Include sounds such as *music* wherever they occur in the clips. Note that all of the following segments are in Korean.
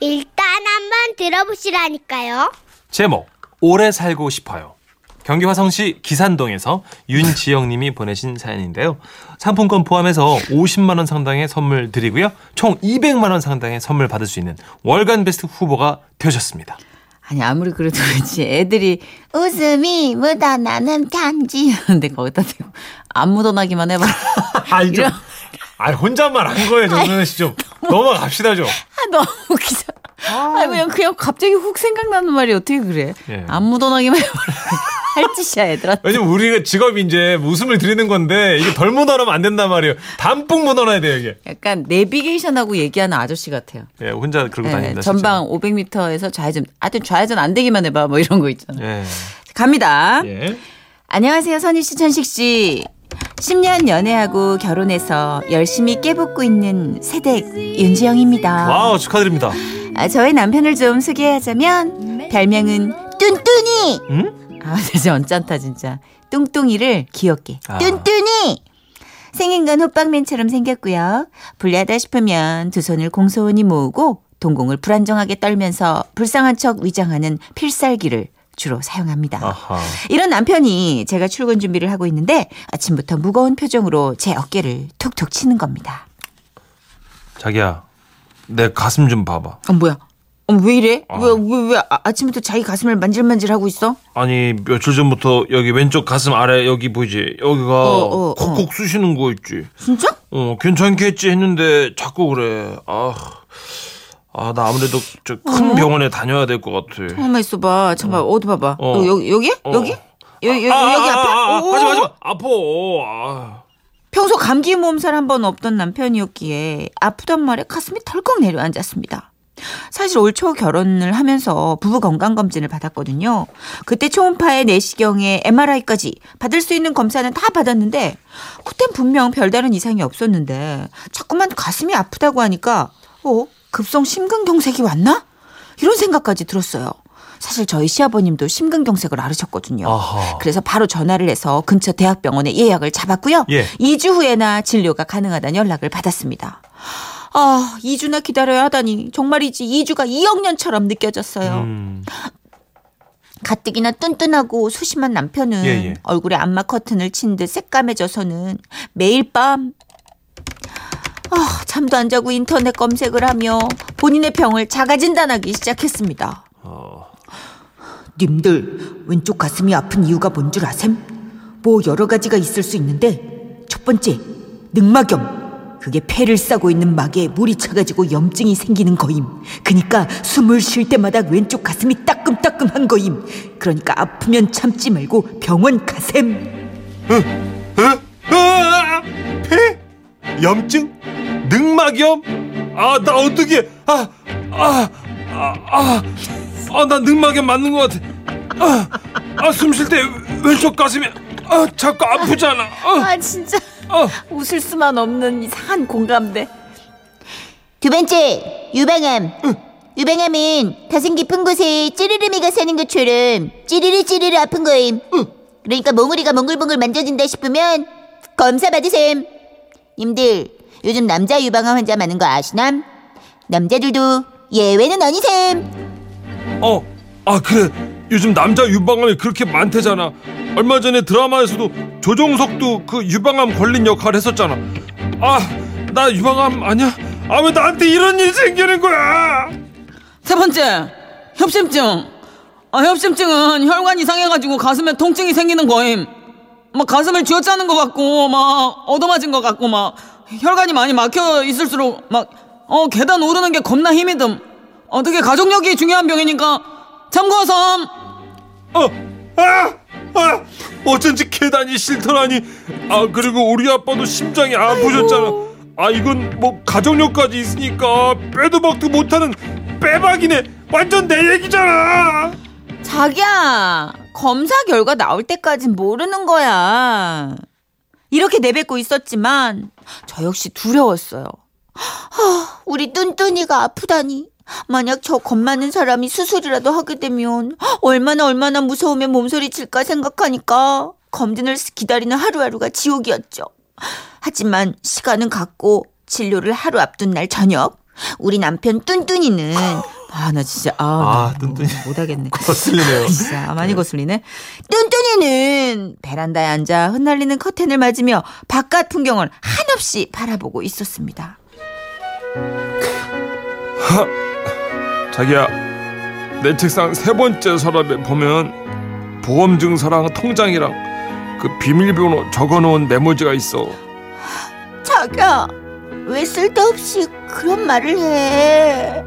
일단 한번 들어보시라니까요. 제목 오래 살고 싶어요. 경기 화성시 기산동에서 윤지영님이 보내신 사연인데요. 상품권 포함해서 50만 원 상당의 선물 드리고요. 총 200만 원 상당의 선물 받을 수 있는 월간 베스트 후보가 되셨습니다. 아니 아무리 그래도 그렇지 애들이 웃음이 묻어나는 편지 근데 거기다 대고 안 묻어나기만 해봐 아, 좀, 이런- 아 혼잣말 한 거예요, 정선혜 씨 좀. 넘어갑시다 좀. 아 너무 웃기잖아 아 그냥 그냥 갑자기 훅 생각나는 말이 어떻게 그래 예. 안 묻어나기만 해봐 *laughs* 할 짓이야 얘들아 왜냐면 우리가 직업이 이제 웃음을 드리는 건데 이게 덜 묻어나면 안 된단 말이에요. 담뿍 묻어나야 돼요, 이게. 약간 내비게이션하고 얘기하는 아저씨 같아요 예, 혼자 그러고 예, 다닙니다. 전방 500m에서 좌회전 하여튼 좌회전 안 되기만 해봐 뭐 이런 거 있잖아 예. 갑니다 예. 안녕하세요, 선희 씨, 천식 씨. 10년 연애하고 결혼해서 열심히 깨 볶고 있는 새댁 윤지영입니다. 와우, 축하드립니다. 아, 저의 남편을 좀 소개하자면 별명은 뚠뚠이. 응? 아, *laughs* 진짜 언짢다 진짜. 뚱뚱이를 귀엽게. 아. 뚠뚠이. 생긴 건 호빵맨처럼 생겼고요. 불리하다 싶으면 두 손을 공손히 모으고 동공을 불안정하게 떨면서 불쌍한 척 위장하는 필살기를 주로 사용합니다. 아하. 이런 남편이 제가 출근 준비를 하고 있는데 아침부터 무거운 표정으로 제 어깨를 툭툭 치는 겁니다. 자기야, 내 가슴 좀 봐봐. 어 뭐야? 어, 왜 이래? 아. 왜 왜 왜 아침부터 자기 가슴을 만질만질 하고 있어? 아니 며칠 전부터 여기 왼쪽 가슴 아래 여기 보이지? 여기가 어, 어, 콕콕 쑤시는 거 있지? 진짜? 어 괜찮겠지 했는데 자꾸 그래. 아, 아 나 아무래도 저큰 병원에 다녀야 될 것 같아. 가만 있어봐. 잠깐 어디 봐봐. 어. 어, 여기 여기 어. 여기 여기 여기, 아, 여기 아, 아파? 아, 아, 오, 하지 마, 오, 하지 오. 마. 아파. 아. 평소 감기 몸살 한 번 없던 남편이었기에 아프단 말에 가슴이 덜컥 내려앉았습니다. 사실 올 초 결혼을 하면서 부부 건강 검진을 받았거든요. 그때 초음파에 내시경에 MRI까지 받을 수 있는 검사는 다 받았는데 그땐 분명 별다른 이상이 없었는데 자꾸만 가슴이 아프다고 하니까 어 급성 심근경색이 왔나? 이런 생각까지 들었어요. 사실 저희 시아버님도 심근경색을 앓으셨거든요. 아하. 그래서 바로 전화를 해서 근처 대학병원에 예약을 잡았고요. 예. 2주 후에나 진료가 가능하다는 연락을 받았습니다. 아, 2주나 기다려야 하다니 정말이지 2주가 2억 년처럼 느껴졌어요. 음. 가뜩이나 뚠뚠하고 소심한 남편은 예, 예. 얼굴에 안마 커튼을 친 듯 새까매져서는 매일 밤 아, 잠도 안 자고 인터넷 검색을 하며 본인의 병을 자가 진단하기 시작했습니다. 어. 님들 왼쪽 가슴이 아픈 이유가 뭔 줄 아셈? 뭐 여러 가지가 있을 수 있는데 첫 번째 늑막염 그게 폐를 싸고 있는 막에 물이 차가지고 염증이 생기는 거임 그니까 숨을 쉴 때마다 왼쪽 가슴이 따끔따끔한 거임 그러니까 아프면 참지 말고 병원 가셈 아, 폐? 염증? 늑막염? 아, 나 어떻게? 아, 아, 아, 아, 아, 나 늑막염 맞는 것 같아. 아, 아, 숨 쉴 때 왼쪽 가슴이 아, 자꾸 아프잖아. 아, 아 진짜 아. 웃을 수만 없는 이상한 공감대 두 번째 유방암 유방암은 가슴 깊은 곳에 찌르르미가 사는 것처럼 찌르르 찌르르 아픈 거임 그러니까 몽우리가 몽글몽글 만져진다 싶으면 검사 받으셈 님들 요즘 남자 유방암 환자 많은 거 아시남? 남자들도 예외는 아니셈 어, 아 그래. 요즘 남자 유방암이 그렇게 많대잖아. 얼마 전에 드라마에서도 조정석도 그 유방암 걸린 역할 했었잖아. 아, 나 유방암 아니야? 아 왜 나한테 이런 일이 생기는 거야? 세 번째, 협심증. 아, 협심증은 혈관 이상해가지고 가슴에 통증이 생기는 거임. 막 가슴을 쥐어짜는 것 같고, 막 얻어맞은 것 같고, 막 혈관이 많이 막혀 있을수록 막, 어, 계단 오르는 게 겁나 힘이 듦. 어떻게 가족력이 중요한 병이니까 참고하삼. 어, 아, 아, 어쩐지 계단이 싫더라니. 아, 그리고 우리 아빠도 심장이 아프셨잖아. 아, 이건 뭐 가족력까지 있으니까 빼도 박도 못하는 빼박이네. 완전 내 얘기잖아. 자기야, 검사 결과 나올 때까진 모르는 거야. 이렇게 내뱉고 있었지만, 저 역시 두려웠어요. 하, 우리 뚠뚠이가 아프다니. 만약 저 겁 많은 사람이 수술이라도 하게 되면 얼마나 얼마나 무서우면 몸소리 칠까 생각하니까 검진을 기다리는 하루하루가 지옥이었죠. 하지만 시간은 갔고 진료를 하루 앞둔 날 저녁 우리 남편 뚠뚠이는 아 나 진짜 아, 아, 뚠뚠이. 못하겠네. *laughs* 거슬리네요. *laughs* 진짜 많이 거슬리네. 뚠뚠이는 베란다에 앉아 흩날리는 커튼을 맞으며 바깥 풍경을 한없이 바라보고 있었습니다. 자기야, 내 책상 세 번째 서랍에 보면 보험 증서랑 통장이랑 그 비밀번호 적어놓은 메모지가 있어. 자기야, 왜 쓸데없이 그런 말을 해?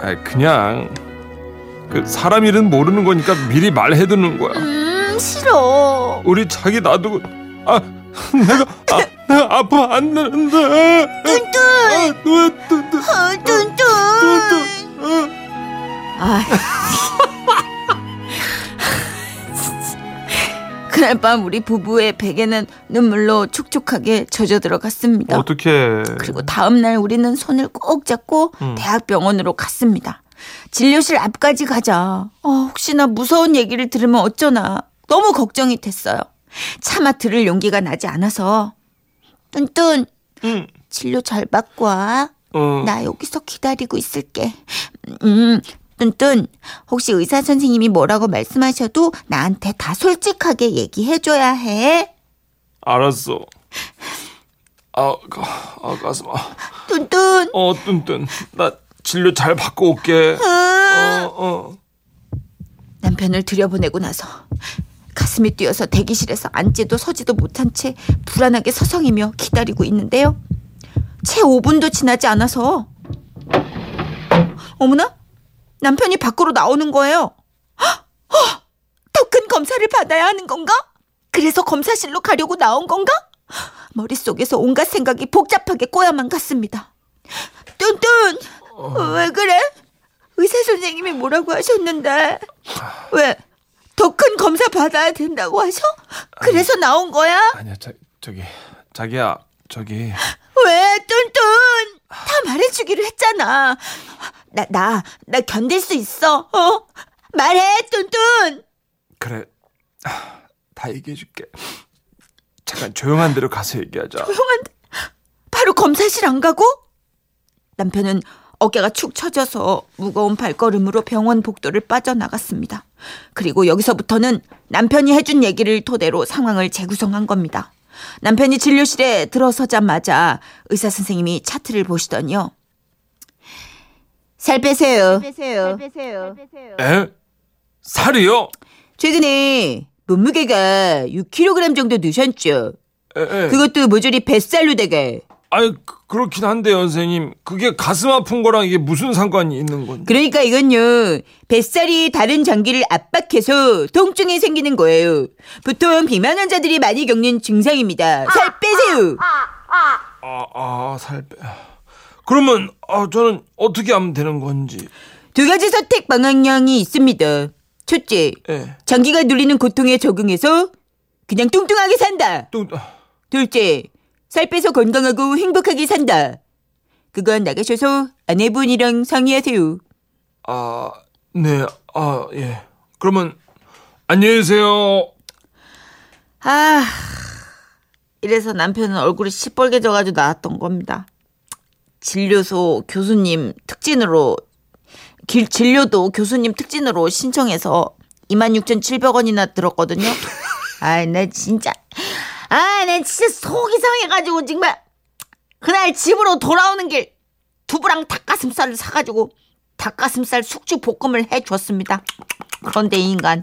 아, 그냥 그 사람 일은 모르는 거니까 미리 말해두는 거야. 음, 싫어. 우리 자기 놔두고 아 *laughs* 내가 아 내가 아프면 안 되는데. 뚠뚠, 아, 뚜, 어, 뚠뚠. 뚜, 뚜. 아. 그날 밤 우리 부부의 베개는 눈물로 촉촉하게 젖어 들어갔습니다. 어떻게? 그리고 다음 날 우리는 손을 꼭 잡고 음. 대학병원으로 갔습니다. 진료실 앞까지 가자. 어, 혹시나 무서운 얘기를 들으면 어쩌나 너무 걱정이 됐어요. 차마 들을 용기가 나지 않아서 뚠뚠 응. 진료 잘 받고 와. 어. 나 여기서 기다리고 있을게. 음, 뚠뚠, 혹시 의사 선생님이 뭐라고 말씀하셔도 나한테 다 솔직하게 얘기해줘야 해. 알았어. 아, 가, 아 가슴아. 뚠뚠, 어, 뚠뚠. 나 진료 잘 받고 올게. 어, 어. 남편을 들여보내고 나서 가슴이 뛰어서 대기실에서 앉지도 서지도 못한 채 불안하게 서성이며 기다리고 있는데요. 채 5분도 지나지 않아서 어머나 남편이 밖으로 나오는 거예요. 더 큰 검사를 받아야 하는 건가? 그래서 검사실로 가려고 나온 건가? 머릿속에서 온갖 생각이 복잡하게 꼬야만 갔습니다. 뚠뚠 왜 그래? 의사 선생님이 뭐라고 하셨는데 왜? 더 큰 검사 받아야 된다고 하셔? 그래서 나온 거야? 아니야, 자, 저기 자기야, 저기 왜 뚠뚠 다 말해주기로 했잖아 나 나 나 견딜 수 있어 어 말해 뚠뚠 그래. 아, 다 얘기해 줄게. 잠깐 조용한 데로 가서 얘기하자. 바로 검사실 안 가고? 남편은 어깨가 축 처져서 무거운 발걸음으로 병원 복도를 빠져나갔습니다. 그리고 여기서부터는 남편이 해준 얘기를 토대로 상황을 재구성한 겁니다. 남편이 진료실에 들어서자마자 의사 선생님이 차트를 보시더니요. 살 빼세요. 에? 살이요? 최근에 몸무게가 6kg 정도 느셨죠. 에, 에. 그것도 모조리 뱃살로 되게. 아니 그- 그렇긴 한데요, 선생님. 그게 가슴 아픈 거랑 이게 무슨 상관이 있는 건지. 그러니까 이건요 뱃살이 다른 장기를 압박해서 통증이 생기는 거예요. 보통 비만 환자들이 많이 겪는 증상입니다. 살 빼세요. 아, 아, 살 빼. 그러면 아, 저는 어떻게 하면 되는 건지. 두 가지 선택 방향이 있습니다. 첫째, 예. 장기가 눌리는 고통에 적응해서 그냥 뚱뚱하게 산다. 또 둘째, 살 빼서 건강하고 행복하게 산다. 그건 나가셔서 아내분이랑 상의하세요. 아, 네. 아, 예. 그러면 안녕히 계세요. 아, 이래서 남편은 얼굴이 시뻘게 져가지고 나왔던 겁니다. 진료소 교수님 특진으로, 길, 진료도 교수님 특진으로 신청해서 26,700원이나 들었거든요. *laughs* 아이, 나 진짜, 아, 나 진짜 속이 상해가지고 정말, 그날 집으로 돌아오는 길 두부랑 닭가슴살을 사가지고 닭가슴살 숙주 볶음을 해줬습니다. 그런데 이 인간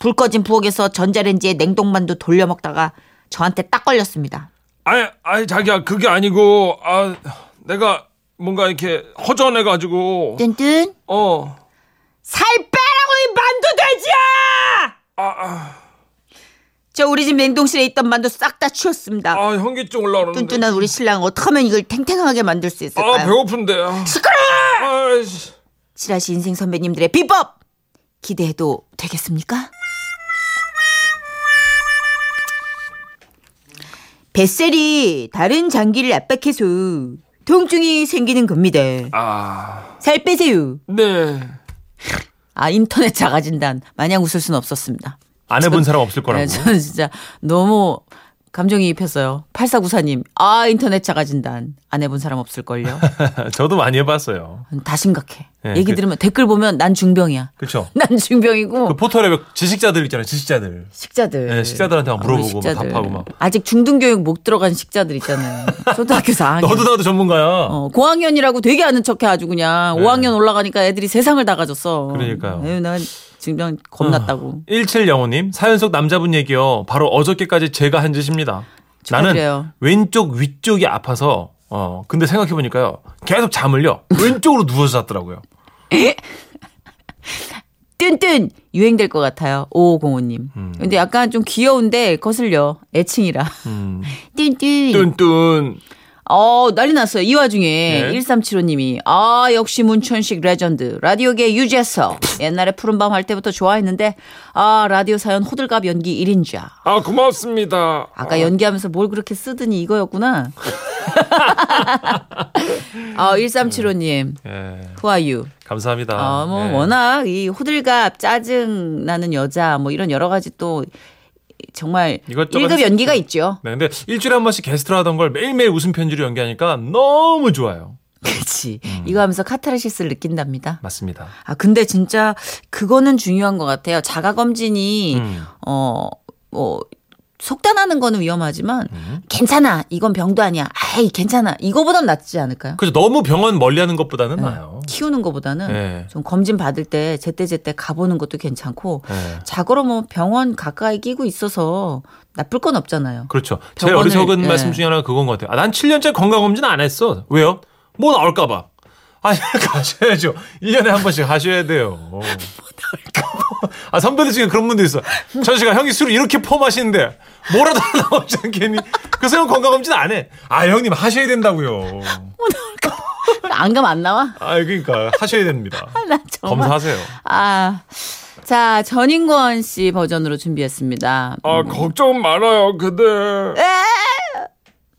불 꺼진 부엌에서 전자레인지에 냉동만두 돌려 먹다가 저한테 딱 걸렸습니다. 아니, 아니 자기야 그게 아니고 아, 내가 뭔가 이렇게 허전해 가지고 뚠뚠 어. 살 빼라고 이 만두 돼지야! 아, 아, 저 우리 집 냉동실에 있던 만두 싹 다 치웠습니다. 아 현기증 올라오는데. 뚠뚠한 우리 신랑 어떡하면 이걸 탱탱하게 만들 수 아, 있을까요? 배고픈데. 시끄러! 아, 씨. 지라시 인생 선배님들의 비법 기대해도 되겠습니까? 뱃살이 다른 장기를 압박해서 통증이 생기는 겁니다. 아, 살 빼세요. 네. 아 인터넷 자가진단 마냥 웃을 수는 없었습니다. 안 해본 사람 없을 거라고. 네, 저는 진짜 너무 감정이입했어요. 8494님, 아, 인터넷 자가진단. 안 해본 사람 없을걸요? *laughs* 저도 많이 해봤어요. 다 심각해. 네, 얘기 그- 들으면 댓글 보면 난 중병이야. 그렇죠. *laughs* 난 중병이고. 그 포털에 지식자들 있잖아요. 지식자들. 식자들. 네, 식자들한테 막 물어보고 막 식자들. 답하고 막. 아직 중등교육 못 들어간 식자들 있잖아요. *laughs* 초등학교 4학년. 너도 나도 전문가야. 어, 고학년이라고 되게 아는 척해 아주 그냥 네. 5학년 올라가니까 애들이 세상을 다 가졌어. 그러니까요. 에휴, 난 중병 겁났다고. 1705님 사연 속 남자분 얘기요. 바로 어저께까지 제가 한 짓입니다. 나는 축하드려요. 왼쪽 위쪽이 아파서 어 근데 생각해 보니까요. 계속 잠을요. 왼쪽으로 누워서 잤더라고요. 뚠뚠 유행될 것 같아요. 5505님. 음. 근데 약간 좀 귀여운데 거슬려. 애칭이라. 음. *laughs* 뚠뚠. 뚠뚠. 어, 난리 났어요. 이 와중에 네. 1375님이 아, 역시 문천식 레전드. 라디오계 유재석. 옛날에 푸른밤 할 때부터 좋아했는데 아, 라디오 사연 호들갑 연기 1인자. 아 고맙습니다. 아까 연기하면서 뭘 그렇게 쓰더니 이거였구나. *laughs* 아, 1375님. 예, Who are you? 감사합니다. 아, 뭐 예. 워낙 이 호들갑 짜증 나는 여자 뭐 이런 여러 가지 또 정말 이것저것 1급 했었죠. 연기가 있죠. 네, 근데 일주일에 한 번씩 게스트로 하던 걸 매일매일 웃음 편지로 연기하니까 너무 좋아요. 그렇지. 음. 이거 하면서 카타르시스를 느낀답니다. 맞습니다. 아, 근데 진짜 그거는 중요한 것 같아요. 자가 검진이 음. 어, 뭐 속단하는 거는 위험하지만 음. 괜찮아. 이건 병도 아니야. 아이, 괜찮아. 이거보단 낫지 않을까요? 그죠 너무 병원 멀리하는 것보다는 나아요. 키우는 거보다는 네. 좀 검진 받을 때 제때 제때 가보는 것도 괜찮고 네. 자고로 뭐 병원 가까이 끼고 있어서 나쁠 건 없잖아요. 그렇죠. 병원을- 어리석은 예. 말씀 중에 하나가 그건 것 같아요. 아, 난 7년째 건강검진 안 했어. 왜요? 뭐 나올까봐. 아니, *laughs* 가셔야죠. 1년에 한 번씩 하셔야 돼요. *laughs* 뭐 나올까봐. *laughs* 아, 선배들 중에 그런 분도 있어. 전시가 형이 술을 이렇게 퍼 마시는데 뭐라도 나오지 않겠니? 그래서 형 건강검진 안 해. 아, 형님 하셔야 된다고요. *laughs* 안 가면 안 나와? 아, 그러니까 하셔야 됩니다. 나 정말. 검사하세요. 아. 자, 전인권 씨 버전으로 준비했습니다. 아, 걱정 말아요, 그대. 에,